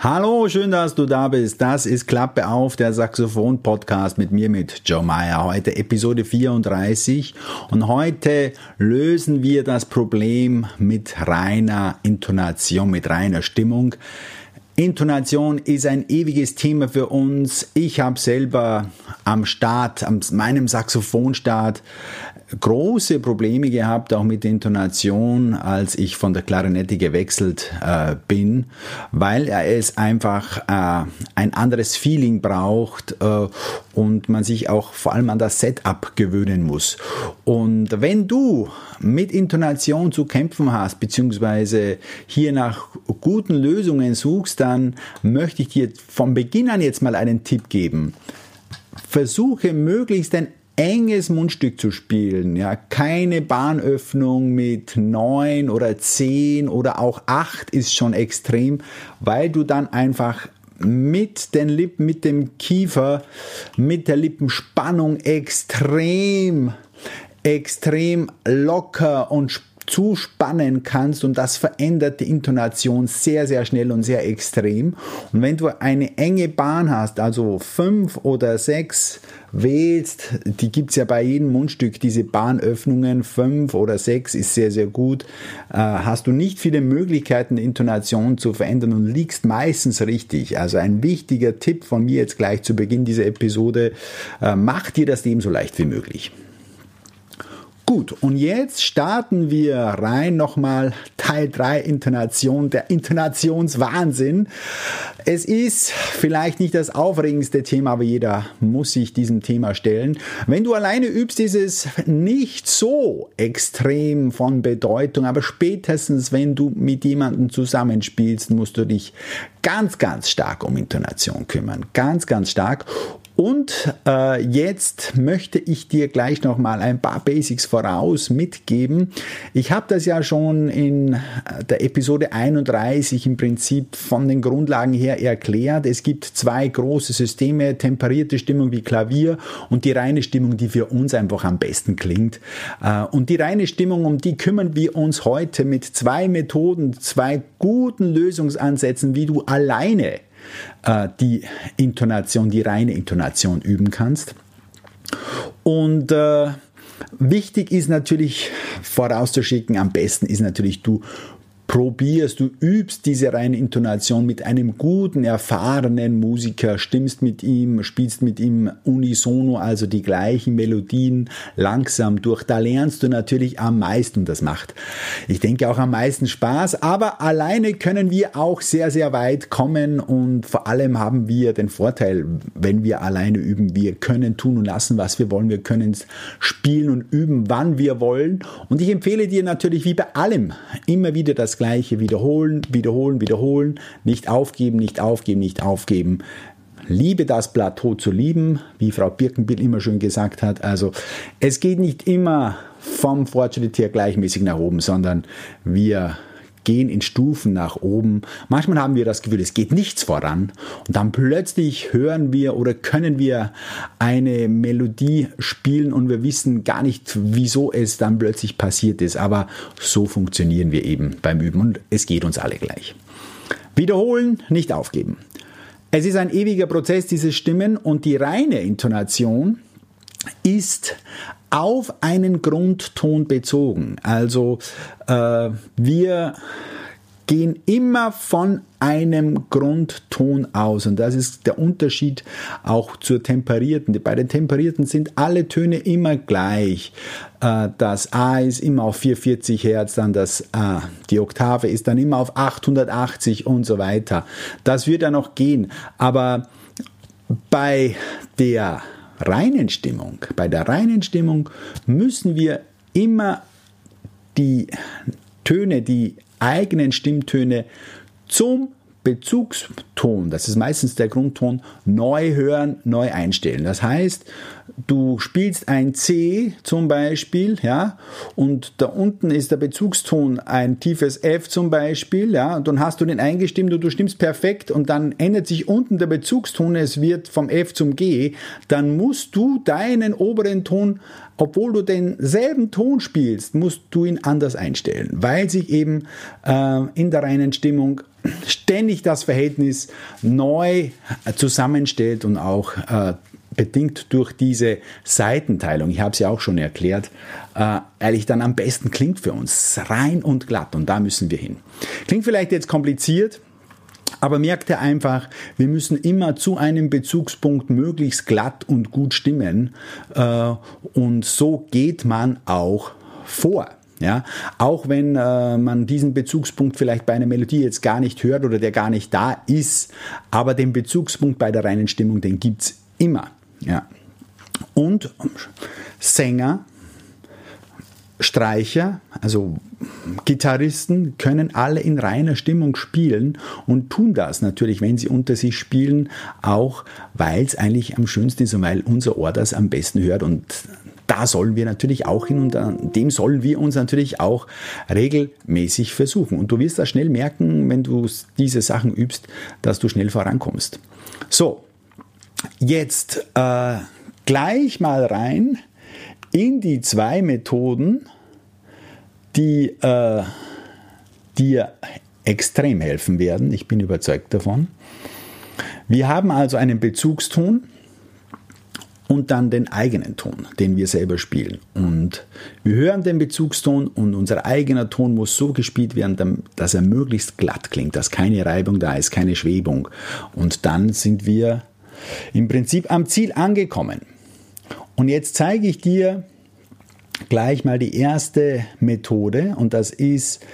Hallo, schön, dass du da bist. Das ist Klappe auf, der Saxophon-Podcast mit mir, mit Joe Meyer. Heute Episode 34 und heute lösen wir das Problem mit reiner Intonation, mit reiner Stimmung. Intonation ist ein ewiges Thema für uns. Ich habe selber am Start, an meinem Saxophonstart, große Probleme gehabt, auch mit Intonation, als ich von der Klarinette gewechselt äh, bin, weil es einfach äh, ein anderes Feeling braucht äh, und man sich auch vor allem an das Setup gewöhnen muss. Und wenn du mit Intonation zu kämpfen hast, beziehungsweise hier nach guten Lösungen suchst, dann möchte ich dir von Beginn an jetzt mal einen Tipp geben. Versuche möglichst ein enges Mundstück zu spielen, ja, keine Bahnöffnung mit neun oder zehn oder auch acht ist schon extrem, weil du dann einfach mit den Lippen, mit dem Kiefer, mit der Lippenspannung extrem, extrem locker und zuspannen kannst und das verändert die Intonation sehr, sehr schnell und sehr extrem. Und wenn du eine enge Bahn hast, also fünf oder sechs wählst, die gibt es ja bei jedem Mundstück, diese Bahnöffnungen, fünf oder sechs ist sehr, sehr gut, äh, hast du nicht viele Möglichkeiten, die Intonation zu verändern und liegst meistens richtig. Also ein wichtiger Tipp von mir jetzt gleich zu Beginn dieser Episode, äh, mach dir das Leben so leicht wie möglich. Gut, und jetzt starten wir rein nochmal Teil 3 Intonation, der Intonationswahnsinn. Es ist vielleicht nicht das aufregendste Thema, aber jeder muss sich diesem Thema stellen. Wenn du alleine übst, ist es nicht so extrem von Bedeutung, aber spätestens, wenn du mit jemandem zusammenspielst, musst du dich ganz, ganz stark um Intonation kümmern. Ganz, ganz stark. Und äh, jetzt möchte ich dir gleich noch mal ein paar Basics voraus mitgeben. Ich habe das ja schon in äh, der Episode 31 im Prinzip von den Grundlagen her erklärt. Es gibt zwei große Systeme, temperierte Stimmung wie Klavier und die reine Stimmung, die für uns einfach am besten klingt. Äh, und die reine Stimmung, um die kümmern wir uns heute mit zwei Methoden, zwei guten Lösungsansätzen, wie du alleine äh, die Intonation, die reine Intonation üben kannst. Und äh, wichtig ist natürlich vorauszuschicken, am besten ist natürlich, du probierst, du übst diese reine Intonation mit einem guten, erfahrenen Musiker, stimmst mit ihm, spielst mit ihm unisono, also die gleichen Melodien langsam durch. Da lernst du natürlich am meisten. Das macht, ich denke, auch am meisten Spaß. Aber alleine können wir auch sehr, sehr weit kommen und vor allem haben wir den Vorteil, wenn wir alleine üben, wir können tun und lassen, was wir wollen. Wir können spielen und üben, wann wir wollen. Und ich empfehle dir natürlich wie bei allem immer wieder das Gleiche wiederholen, wiederholen, wiederholen, nicht aufgeben, nicht aufgeben, nicht aufgeben. Liebe das Plateau zu lieben, wie Frau Birkenbill immer schön gesagt hat. Also es geht nicht immer vom Fortschritt her gleichmäßig nach oben, sondern wir gehen in Stufen nach oben. Manchmal haben wir das Gefühl, es geht nichts voran und dann plötzlich hören wir oder können wir eine Melodie spielen und wir wissen gar nicht, wieso es dann plötzlich passiert ist. Aber so funktionieren wir eben beim Üben und es geht uns alle gleich. Wiederholen, nicht aufgeben. Es ist ein ewiger Prozess, diese Stimmen und die reine Intonation ist auf einen Grundton bezogen. Also äh, wir gehen immer von einem Grundton aus. Und das ist der Unterschied auch zur temperierten. Bei den temperierten sind alle Töne immer gleich. Äh, das A ist immer auf 440 Hertz, dann das A. Die Oktave ist dann immer auf 880 und so weiter. Das wird ja noch gehen. Aber bei der reinen Stimmung, bei der reinen Stimmung müssen wir immer die Töne, die eigenen Stimmtöne zum Bezugston, das ist meistens der Grundton, neu hören, neu einstellen. Das heißt, du spielst ein C zum Beispiel, ja, und da unten ist der Bezugston ein tiefes F zum Beispiel, ja, und dann hast du den eingestimmt und du stimmst perfekt und dann ändert sich unten der Bezugston, es wird vom F zum G, dann musst du deinen oberen Ton obwohl du denselben Ton spielst, musst du ihn anders einstellen, weil sich eben äh, in der reinen Stimmung ständig das Verhältnis neu zusammenstellt und auch äh, bedingt durch diese Seitenteilung, ich habe es ja auch schon erklärt, äh, ehrlich dann am besten klingt für uns. Rein und glatt und da müssen wir hin. Klingt vielleicht jetzt kompliziert, aber merkt ihr einfach, wir müssen immer zu einem Bezugspunkt möglichst glatt und gut stimmen. Äh, und so geht man auch vor. Ja, auch wenn äh, man diesen Bezugspunkt vielleicht bei einer Melodie jetzt gar nicht hört oder der gar nicht da ist, aber den Bezugspunkt bei der reinen Stimmung, den gibt's immer. Ja. Und Sänger Streicher, also Gitarristen, können alle in reiner Stimmung spielen und tun das natürlich, wenn sie unter sich spielen, auch weil es eigentlich am schönsten ist und weil unser Ohr das am besten hört und da sollen wir natürlich auch hin und dem sollen wir uns natürlich auch regelmäßig versuchen. Und du wirst das schnell merken, wenn du diese Sachen übst, dass du schnell vorankommst. So, jetzt äh, gleich mal rein in die zwei Methoden, die äh, dir extrem helfen werden. Ich bin überzeugt davon. Wir haben also einen Bezugston und dann den eigenen Ton, den wir selber spielen. Und wir hören den Bezugston und unser eigener Ton muss so gespielt werden, dass er möglichst glatt klingt, dass keine Reibung da ist, keine Schwebung. Und dann sind wir im Prinzip am Ziel angekommen. Und jetzt zeige ich dir gleich mal die erste Methode und das ist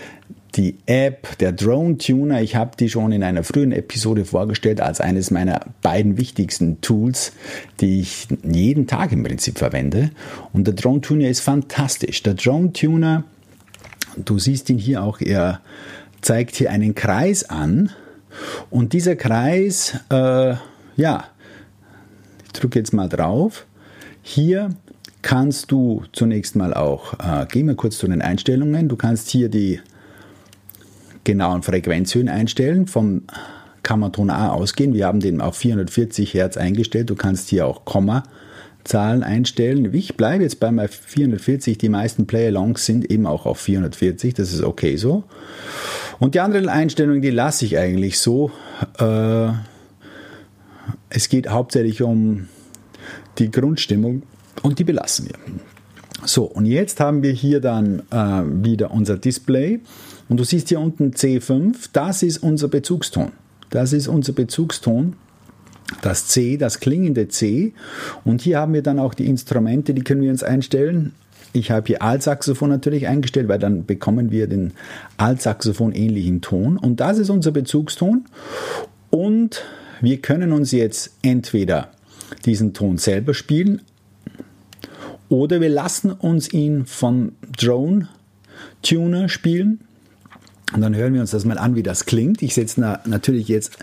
die App, der Drone Tuner. Ich habe die schon in einer frühen Episode vorgestellt als eines meiner beiden wichtigsten Tools, die ich jeden Tag im Prinzip verwende. Und der Drone Tuner ist fantastisch. Der Drone Tuner, du siehst ihn hier auch, er zeigt hier einen Kreis an. Und dieser Kreis, äh, ja, ich drücke jetzt mal drauf. Hier kannst du zunächst mal auch, äh, gehen wir kurz zu den Einstellungen, du kannst hier die genauen Frequenzhöhen einstellen, vom Kammerton A ausgehen. Wir haben den auf 440 Hertz eingestellt. Du kannst hier auch Kommazahlen einstellen. Ich bleibe jetzt bei mal 440. Die meisten Play-Alongs sind eben auch auf 440. Das ist okay so. Und die anderen Einstellungen, die lasse ich eigentlich so. Äh, es geht hauptsächlich um die Grundstimmung und die belassen wir. So, und jetzt haben wir hier dann äh, wieder unser Display und du siehst hier unten C5, das ist unser Bezugston. Das ist unser Bezugston, das C, das klingende C. Und hier haben wir dann auch die Instrumente, die können wir uns einstellen. Ich habe hier Altsaxophon natürlich eingestellt, weil dann bekommen wir den Altsaxophon ähnlichen Ton. Und das ist unser Bezugston. Und wir können uns jetzt entweder diesen Ton selber spielen oder wir lassen uns ihn von Drone Tuner spielen. Und dann hören wir uns das mal an, wie das klingt. Ich setze na, natürlich jetzt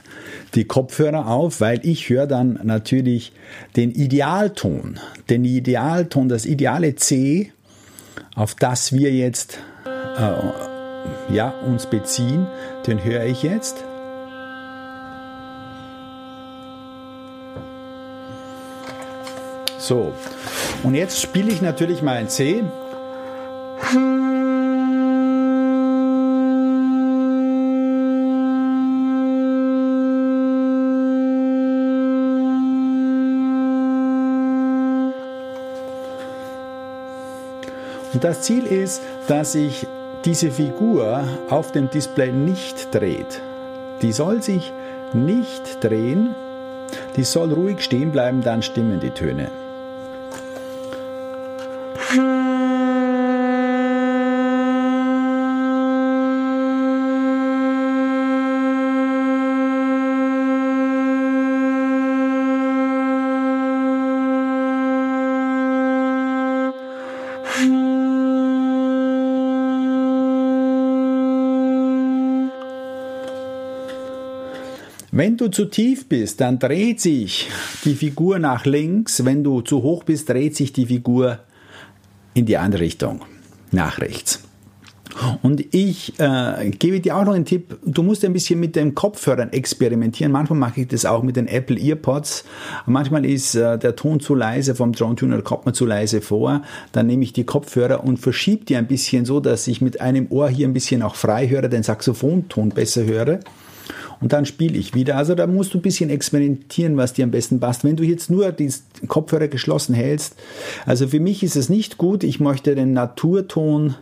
die Kopfhörer auf, weil ich höre dann natürlich den Idealton. Den Idealton, das ideale C, auf das wir jetzt äh, ja, uns beziehen, den höre ich jetzt. So, und jetzt spiele ich natürlich mal ein C. Und das Ziel ist, dass sich diese Figur auf dem Display nicht dreht. Die soll sich nicht drehen, die soll ruhig stehen bleiben, dann stimmen die Töne. Wenn du zu tief bist, dann dreht sich die Figur nach links. Wenn du zu hoch bist, dreht sich die Figur in die andere Richtung, nach rechts. Und ich äh, gebe dir auch noch einen Tipp, du musst ein bisschen mit den Kopfhörern experimentieren. Manchmal mache ich das auch mit den Apple Earpods. Manchmal ist äh, der Ton zu leise vom Drone Tuner, kommt mir zu leise vor. Dann nehme ich die Kopfhörer und verschiebe die ein bisschen so, dass ich mit einem Ohr hier ein bisschen auch frei höre, den Saxophonton besser höre und dann spiele ich wieder. Also da musst du ein bisschen experimentieren, was dir am besten passt. Wenn du jetzt nur die Kopfhörer geschlossen hältst, also für mich ist es nicht gut. Ich möchte den Naturton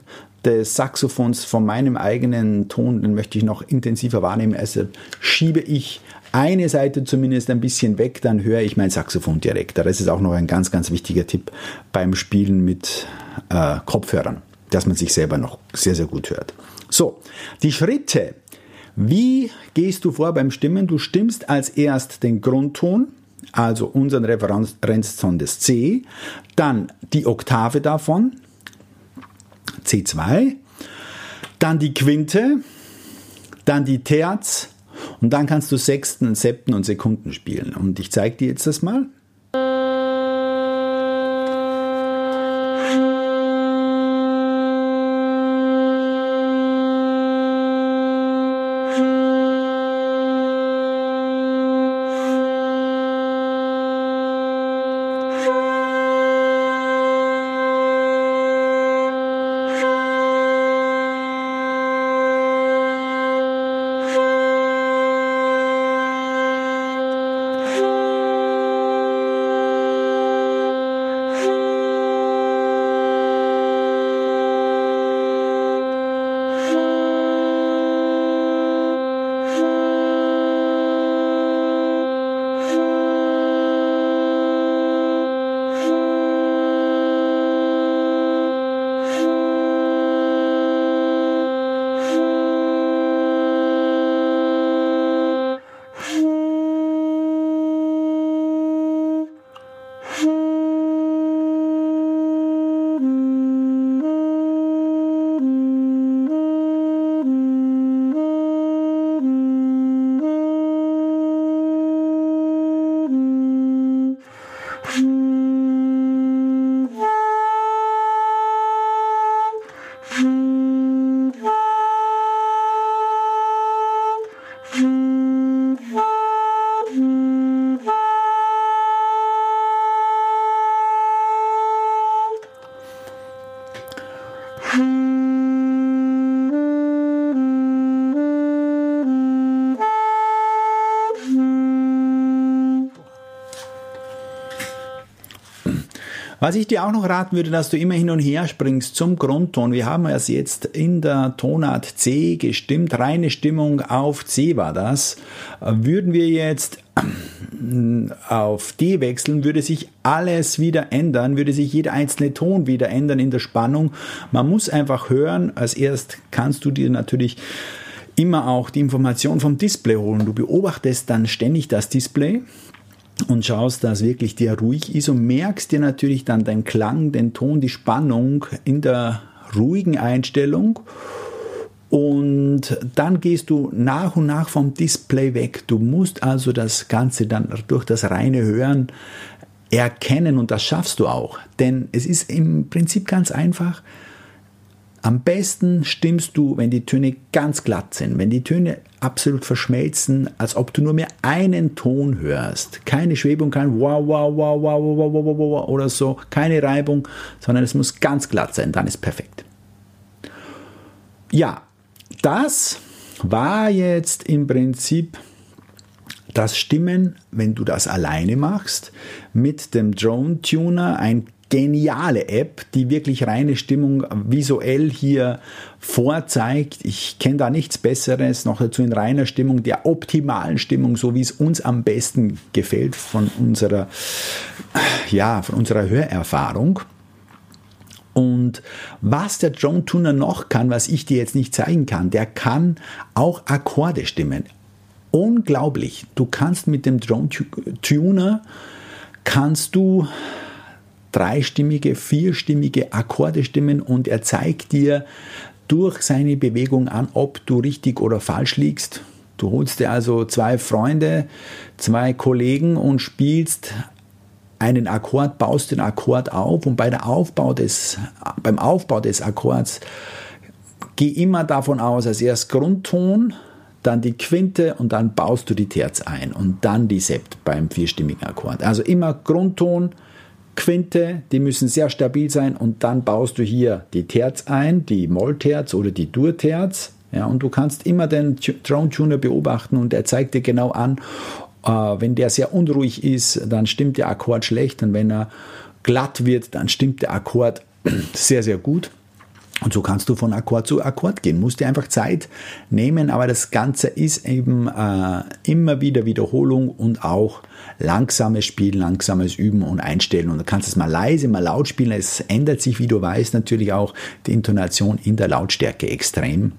des Saxophons von meinem eigenen Ton, den möchte ich noch intensiver wahrnehmen. Also schiebe ich eine Seite zumindest ein bisschen weg, dann höre ich mein Saxophon direkt. Das ist auch noch ein ganz, ganz wichtiger Tipp beim Spielen mit äh, Kopfhörern, dass man sich selber noch sehr, sehr gut hört. So, die Schritte. Wie gehst du vor beim Stimmen? Du stimmst als erst den Grundton, also unseren Referenzton des C, dann die Oktave davon, C2, dann die Quinte, dann die Terz und dann kannst du Sechsten, Septen und Sekunden spielen. Und ich zeige dir jetzt das mal. Mm-hmm. Was ich dir auch noch raten würde, dass du immer hin und her springst zum Grundton. Wir haben es jetzt in der Tonart C gestimmt, reine Stimmung auf C war das. Würden wir jetzt auf D wechseln, würde sich alles wieder ändern, würde sich jeder einzelne Ton wieder ändern in der Spannung. Man muss einfach hören. Als erst kannst du dir natürlich immer auch die Information vom Display holen. Du beobachtest dann ständig das Display und schaust, dass wirklich der ruhig ist und merkst dir natürlich dann den Klang, den Ton, die Spannung in der ruhigen Einstellung. Und dann gehst du nach und nach vom Display weg. Du musst also das Ganze dann durch das reine Hören erkennen und das schaffst du auch. Denn es ist im Prinzip ganz einfach. Am besten stimmst du, wenn die Töne ganz glatt sind, wenn die Töne absolut verschmelzen, als ob du nur mehr einen Ton hörst. Keine Schwebung, kein wow, wow, wow, wow, wow, wow, wow, wow oder so, keine Reibung, sondern es muss ganz glatt sein, dann ist perfekt. Ja, das war jetzt im Prinzip das Stimmen, wenn du das alleine machst, mit dem Drone Tuner, ein geniale App, die wirklich reine Stimmung visuell hier vorzeigt. Ich kenne da nichts Besseres, noch dazu in reiner Stimmung, der optimalen Stimmung, so wie es uns am besten gefällt von unserer, ja, von unserer Hörerfahrung. Und was der Drone Tuner noch kann, was ich dir jetzt nicht zeigen kann, der kann auch Akkorde stimmen. Unglaublich. Du kannst mit dem Drone Tuner kannst du dreistimmige, vierstimmige Akkorde stimmen und er zeigt dir durch seine Bewegung an, ob du richtig oder falsch liegst. Du holst dir also zwei Freunde, zwei Kollegen und spielst einen Akkord, baust den Akkord auf und bei der Aufbau des, beim Aufbau des Akkords geh immer davon aus, als erst Grundton, dann die Quinte und dann baust du die Terz ein und dann die Sept beim vierstimmigen Akkord. Also immer Grundton, Quinte, die müssen sehr stabil sein und dann baust du hier die Terz ein, die Mollterz oder die Durterz. Ja, und du kannst immer den Drone Tuner beobachten und er zeigt dir genau an, äh, wenn der sehr unruhig ist, dann stimmt der Akkord schlecht und wenn er glatt wird, dann stimmt der Akkord sehr, sehr gut. Und so kannst du von Akkord zu Akkord gehen. Musst dir einfach Zeit nehmen, aber das Ganze ist eben äh, immer wieder Wiederholung und auch langsames Spielen, langsames Üben und Einstellen. Und du kannst es mal leise, mal laut spielen. Es ändert sich, wie du weißt, natürlich auch die Intonation in der Lautstärke extrem.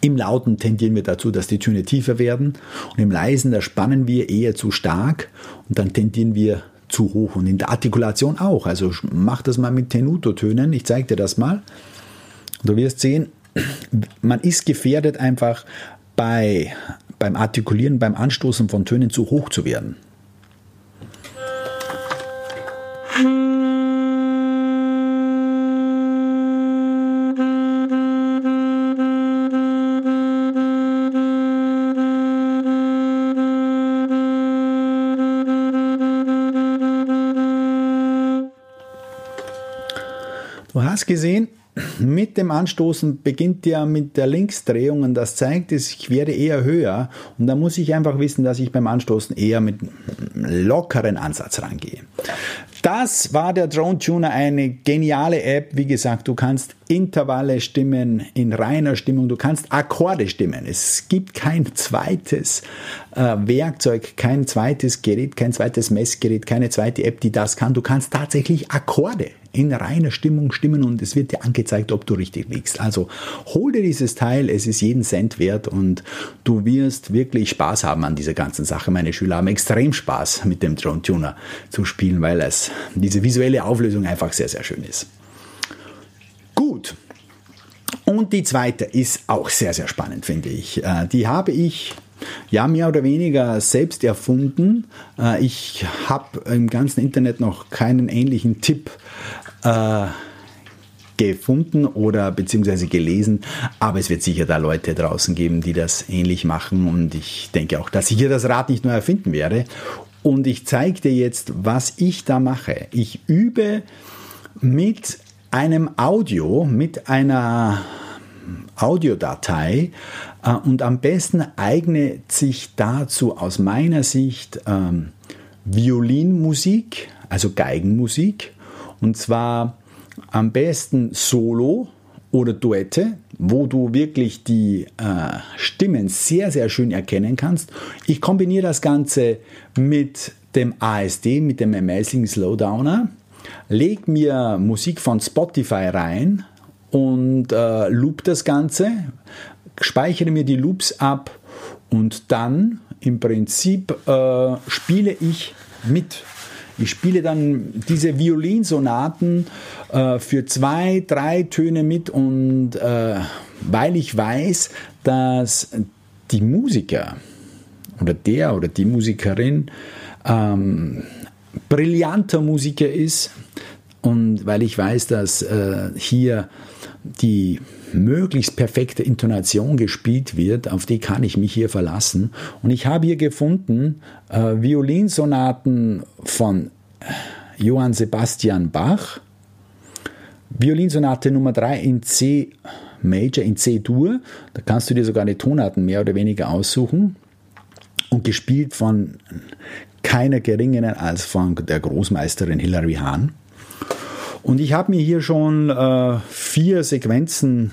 Im Lauten tendieren wir dazu, dass die Töne tiefer werden und im Leisen, da spannen wir eher zu stark und dann tendieren wir zu hoch und in der Artikulation auch. Also mach das mal mit Tenuto-Tönen. Ich zeige dir das mal. Du wirst sehen, man ist gefährdet einfach bei, beim Artikulieren, beim Anstoßen von Tönen zu hoch zu werden. Du hast gesehen, mit dem Anstoßen beginnt ja mit der Linksdrehung und das zeigt, ich werde eher höher und da muss ich einfach wissen, dass ich beim Anstoßen eher mit lockeren Ansatz rangehe. Das war der Drone Tuner, eine geniale App. Wie gesagt, du kannst Intervalle stimmen in reiner Stimmung, du kannst Akkorde stimmen. Es gibt kein zweites äh, Werkzeug, kein zweites Gerät, kein zweites Messgerät, keine zweite App, die das kann. Du kannst tatsächlich Akkorde in reiner Stimmung stimmen und es wird dir angezeigt, ob du richtig liegst. Also hol dir dieses Teil, es ist jeden Cent wert und du wirst wirklich Spaß haben an dieser ganzen Sache. Meine Schüler haben extrem Spaß mit dem Drone Tuner zu spielen, weil es diese visuelle Auflösung einfach sehr, sehr schön ist. Gut. Und die zweite ist auch sehr, sehr spannend, finde ich. Äh, die habe ich ja, mehr oder weniger selbst erfunden. Äh, ich habe im ganzen Internet noch keinen ähnlichen Tipp äh, gefunden oder beziehungsweise gelesen, aber es wird sicher da Leute draußen geben, die das ähnlich machen und ich denke auch, dass ich hier das Rad nicht nur erfinden werde. Und ich zeige dir jetzt, was ich da mache. Ich übe mit einem Audio, mit einer Audiodatei äh, und am besten eignet sich dazu aus meiner Sicht ähm, Violinmusik, also Geigenmusik und zwar am besten Solo oder Duette, wo du wirklich die äh, Stimmen sehr, sehr schön erkennen kannst. Ich kombiniere das Ganze mit dem ASD, mit dem Amazing Slowdowner, leg mir Musik von Spotify rein und äh, loop das Ganze, speichere mir die Loops ab und dann im Prinzip äh, spiele ich mit ich spiele dann diese Violinsonaten äh, für zwei, drei Töne mit und äh, weil ich weiß, dass die Musiker oder der oder die Musikerin ähm, brillanter Musiker ist und weil ich weiß, dass äh, hier die möglichst perfekte Intonation gespielt wird, auf die kann ich mich hier verlassen. Und ich habe hier gefunden äh, Violinsonaten von Johann Sebastian Bach, Violinsonate Nummer 3 in C Major, in C-Dur, da kannst du dir sogar die Tonarten mehr oder weniger aussuchen und gespielt von keiner geringeren als von der Großmeisterin Hilary Hahn. Und ich habe mir hier schon äh, vier Sequenzen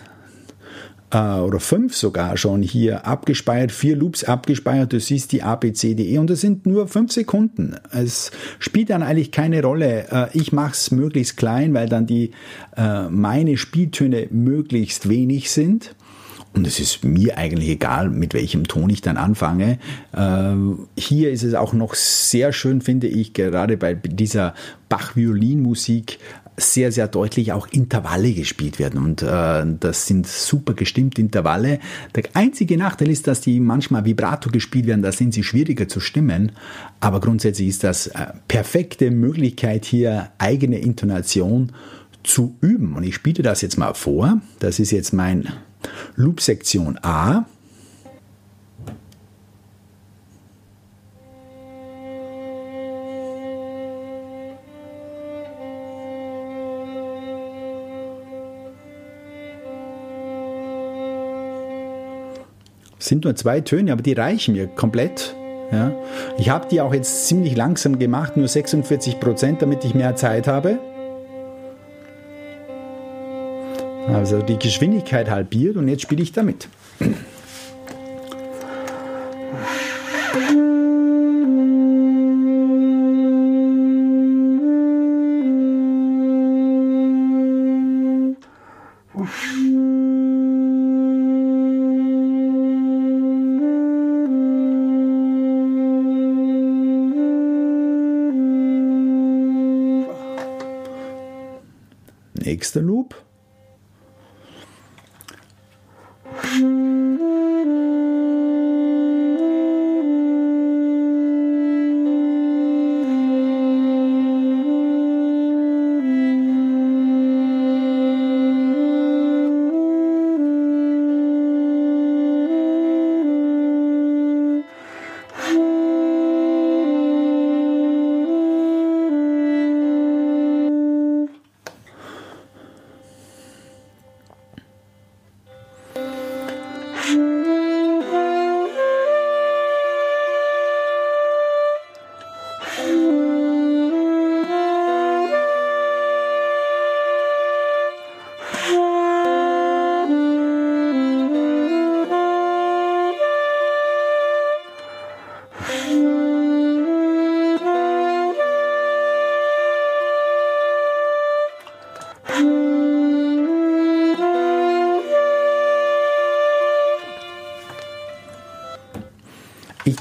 äh, oder fünf sogar schon hier abgespeichert, vier Loops abgespeichert. Du siehst die ABCDE und das sind nur fünf Sekunden. Es spielt dann eigentlich keine Rolle. Äh, ich mache es möglichst klein, weil dann die äh, meine Spieltöne möglichst wenig sind. Und es ist mir eigentlich egal, mit welchem Ton ich dann anfange. Hier ist es auch noch sehr schön, finde ich, gerade bei dieser Bach-Violinmusik sehr, sehr deutlich auch Intervalle gespielt werden. Und äh, das sind super gestimmte Intervalle. Der einzige Nachteil ist, dass die manchmal Vibrato gespielt werden, da sind sie schwieriger zu stimmen. Aber grundsätzlich ist das äh, perfekte Möglichkeit, hier eigene Intonation zu üben. Und ich spiele das jetzt mal vor. Das ist jetzt mein Loop-Sektion A. sind nur zwei Töne, aber die reichen mir komplett. Ja. Ich habe die auch jetzt ziemlich langsam gemacht, nur 46 Prozent, damit ich mehr Zeit habe. Also die Geschwindigkeit halbiert und jetzt spiele ich damit. Nächster Loop.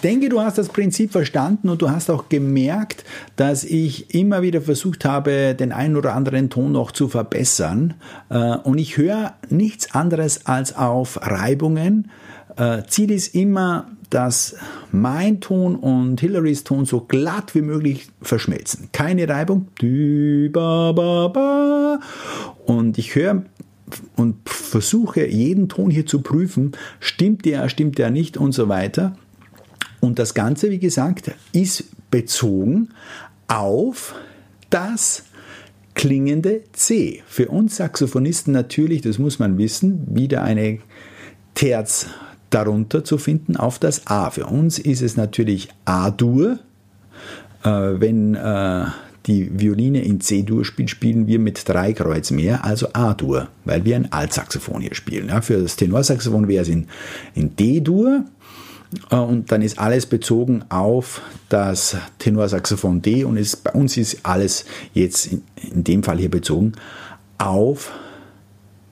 Denke, du hast das Prinzip verstanden und du hast auch gemerkt, dass ich immer wieder versucht habe, den einen oder anderen Ton noch zu verbessern. Äh, und ich höre nichts anderes als auf Reibungen. Äh, Ziel ist immer, dass mein Ton und Hillarys Ton so glatt wie möglich verschmelzen. Keine Reibung. Und ich höre und versuche jeden Ton hier zu prüfen, stimmt der, stimmt der nicht und so weiter. Und das Ganze, wie gesagt, ist bezogen auf das klingende C. Für uns Saxophonisten natürlich, das muss man wissen, wieder eine Terz darunter zu finden auf das A. Für uns ist es natürlich A-Dur. Äh, wenn äh, die Violine in C-Dur spielt, spielen wir mit drei Kreuz mehr, also A-Dur, weil wir ein Altsaxophon hier spielen. Ja, für das Tenorsaxophon wäre es in, in D-Dur und dann ist alles bezogen auf das Tenorsaxophon D und ist, bei uns ist alles jetzt in, in dem Fall hier bezogen auf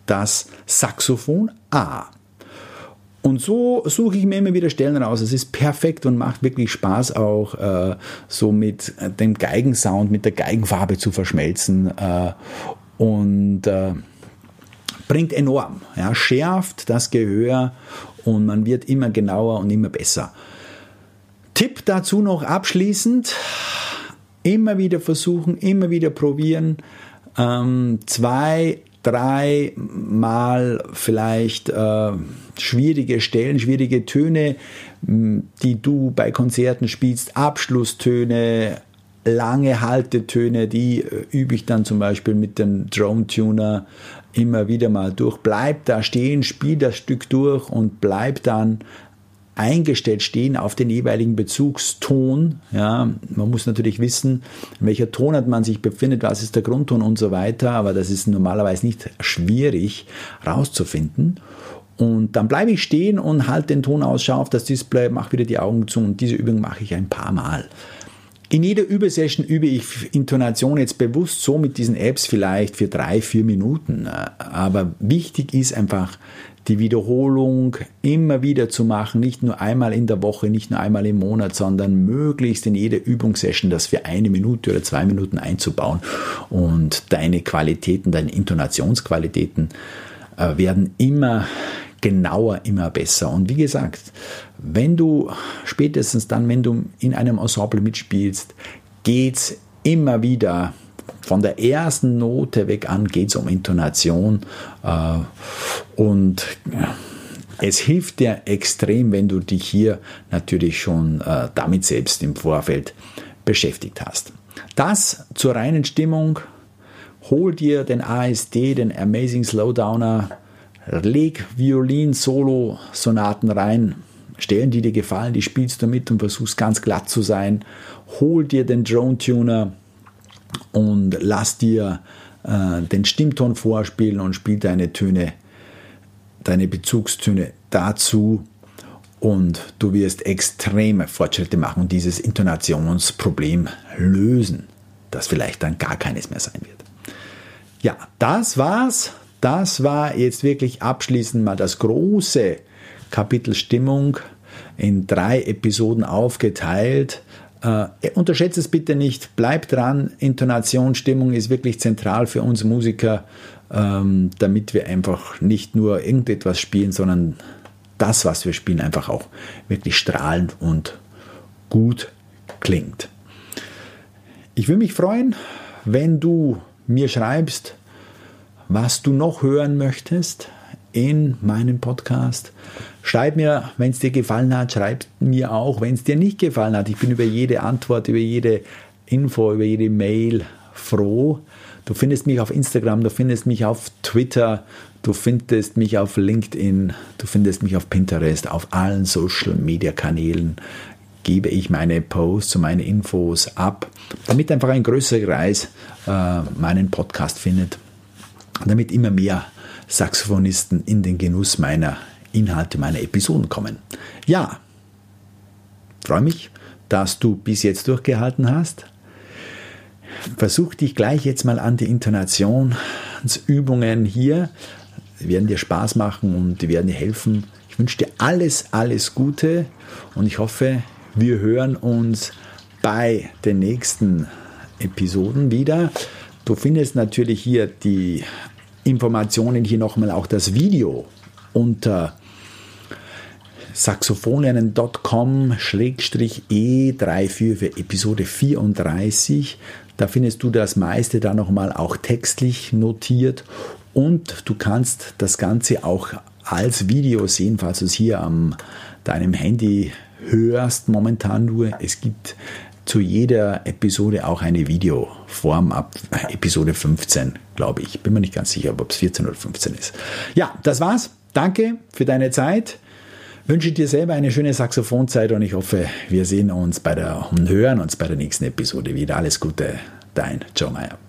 das Saxophon A. Und so suche ich mir immer wieder Stellen raus. Es ist perfekt und macht wirklich Spaß, auch äh, so mit dem Geigensound, mit der Geigenfarbe zu verschmelzen. Äh, und äh, bringt enorm, ja, schärft das Gehör und man wird immer genauer und immer besser. Tipp dazu noch abschließend, immer wieder versuchen, immer wieder probieren, ähm, zwei, drei Mal vielleicht äh, schwierige Stellen, schwierige Töne, die du bei Konzerten spielst, Abschlusstöne, lange Haltetöne, die äh, übe ich dann zum Beispiel mit dem Drone Tuner immer wieder mal durch. Bleib da stehen, spiel das Stück durch und bleib dann eingestellt stehen auf den jeweiligen Bezugston. Ja, man muss natürlich wissen, in welcher Tonart man sich befindet, was ist der Grundton und so weiter, aber das ist normalerweise nicht schwierig rauszufinden. Und dann bleibe ich stehen und halte den Ton aus, auf das Display, mache wieder die Augen zu und diese Übung mache ich ein paar Mal. In jeder Übesession übe ich Intonation jetzt bewusst so mit diesen Apps vielleicht für drei, vier Minuten. Aber wichtig ist einfach die Wiederholung immer wieder zu machen, nicht nur einmal in der Woche, nicht nur einmal im Monat, sondern möglichst in jeder Übungssession das für eine Minute oder zwei Minuten einzubauen. Und deine Qualitäten, deine Intonationsqualitäten äh, werden immer genauer immer besser. Und wie gesagt, wenn du spätestens dann, wenn du in einem Ensemble mitspielst, geht es immer wieder von der ersten Note weg an geht es um Intonation äh, und es hilft dir extrem, wenn du dich hier natürlich schon äh, damit selbst im Vorfeld beschäftigt hast. Das zur reinen Stimmung. Hol dir den ASD, den Amazing Slowdowner, leg Violin-Solo-Sonaten rein, stellen die dir gefallen, die spielst du mit und versuchst ganz glatt zu sein. Hol dir den Drone Tuner und lass dir äh, den Stimmton vorspielen und spiel deine Töne, deine Bezugstöne dazu und du wirst extreme Fortschritte machen und dieses Intonationsproblem lösen, das vielleicht dann gar keines mehr sein wird. Ja, das war's. Das war jetzt wirklich abschließend mal das große Kapitel Stimmung in drei Episoden aufgeteilt. Äh, unterschätze es bitte nicht, bleib dran. Intonation, Stimmung ist wirklich zentral für uns Musiker, ähm, damit wir einfach nicht nur irgendetwas spielen, sondern das, was wir spielen, einfach auch wirklich strahlend und gut klingt. Ich würde mich freuen, wenn du mir schreibst, was du noch hören möchtest in meinem Podcast. Schreib mir, wenn es dir gefallen hat, schreib mir auch, wenn es dir nicht gefallen hat. Ich bin über jede Antwort, über jede Info, über jede Mail froh. Du findest mich auf Instagram, du findest mich auf Twitter, du findest mich auf LinkedIn, du findest mich auf Pinterest, auf allen Social Media Kanälen gebe ich meine Posts und meine Infos ab, damit einfach ein größerer Kreis äh, meinen Podcast findet, damit immer mehr Saxophonisten in den Genuss meiner Inhalte, meiner Episoden kommen. Ja, freue mich, dass du bis jetzt durchgehalten hast. Versuch dich gleich jetzt mal an die Intonationsübungen hier. Die werden dir Spaß machen und die werden dir helfen. Ich wünsche dir alles, alles Gute und ich hoffe, wir hören uns bei den nächsten Episoden wieder. Du findest natürlich hier die Informationen, hier nochmal auch das Video unter saxophonlernen.com-e34 für Episode 34. Da findest du das meiste dann nochmal auch textlich notiert und du kannst das Ganze auch als Video sehen, falls du es hier am deinem Handy hörst momentan nur. Es gibt zu jeder Episode auch eine Videoform ab Episode 15, glaube ich. Bin mir nicht ganz sicher, ob es 14 oder 15 ist. Ja, das war's. Danke für deine Zeit. Wünsche dir selber eine schöne Saxophonzeit und ich hoffe, wir sehen uns bei der und hören uns bei der nächsten Episode wieder. Alles Gute, dein Joe Meyer.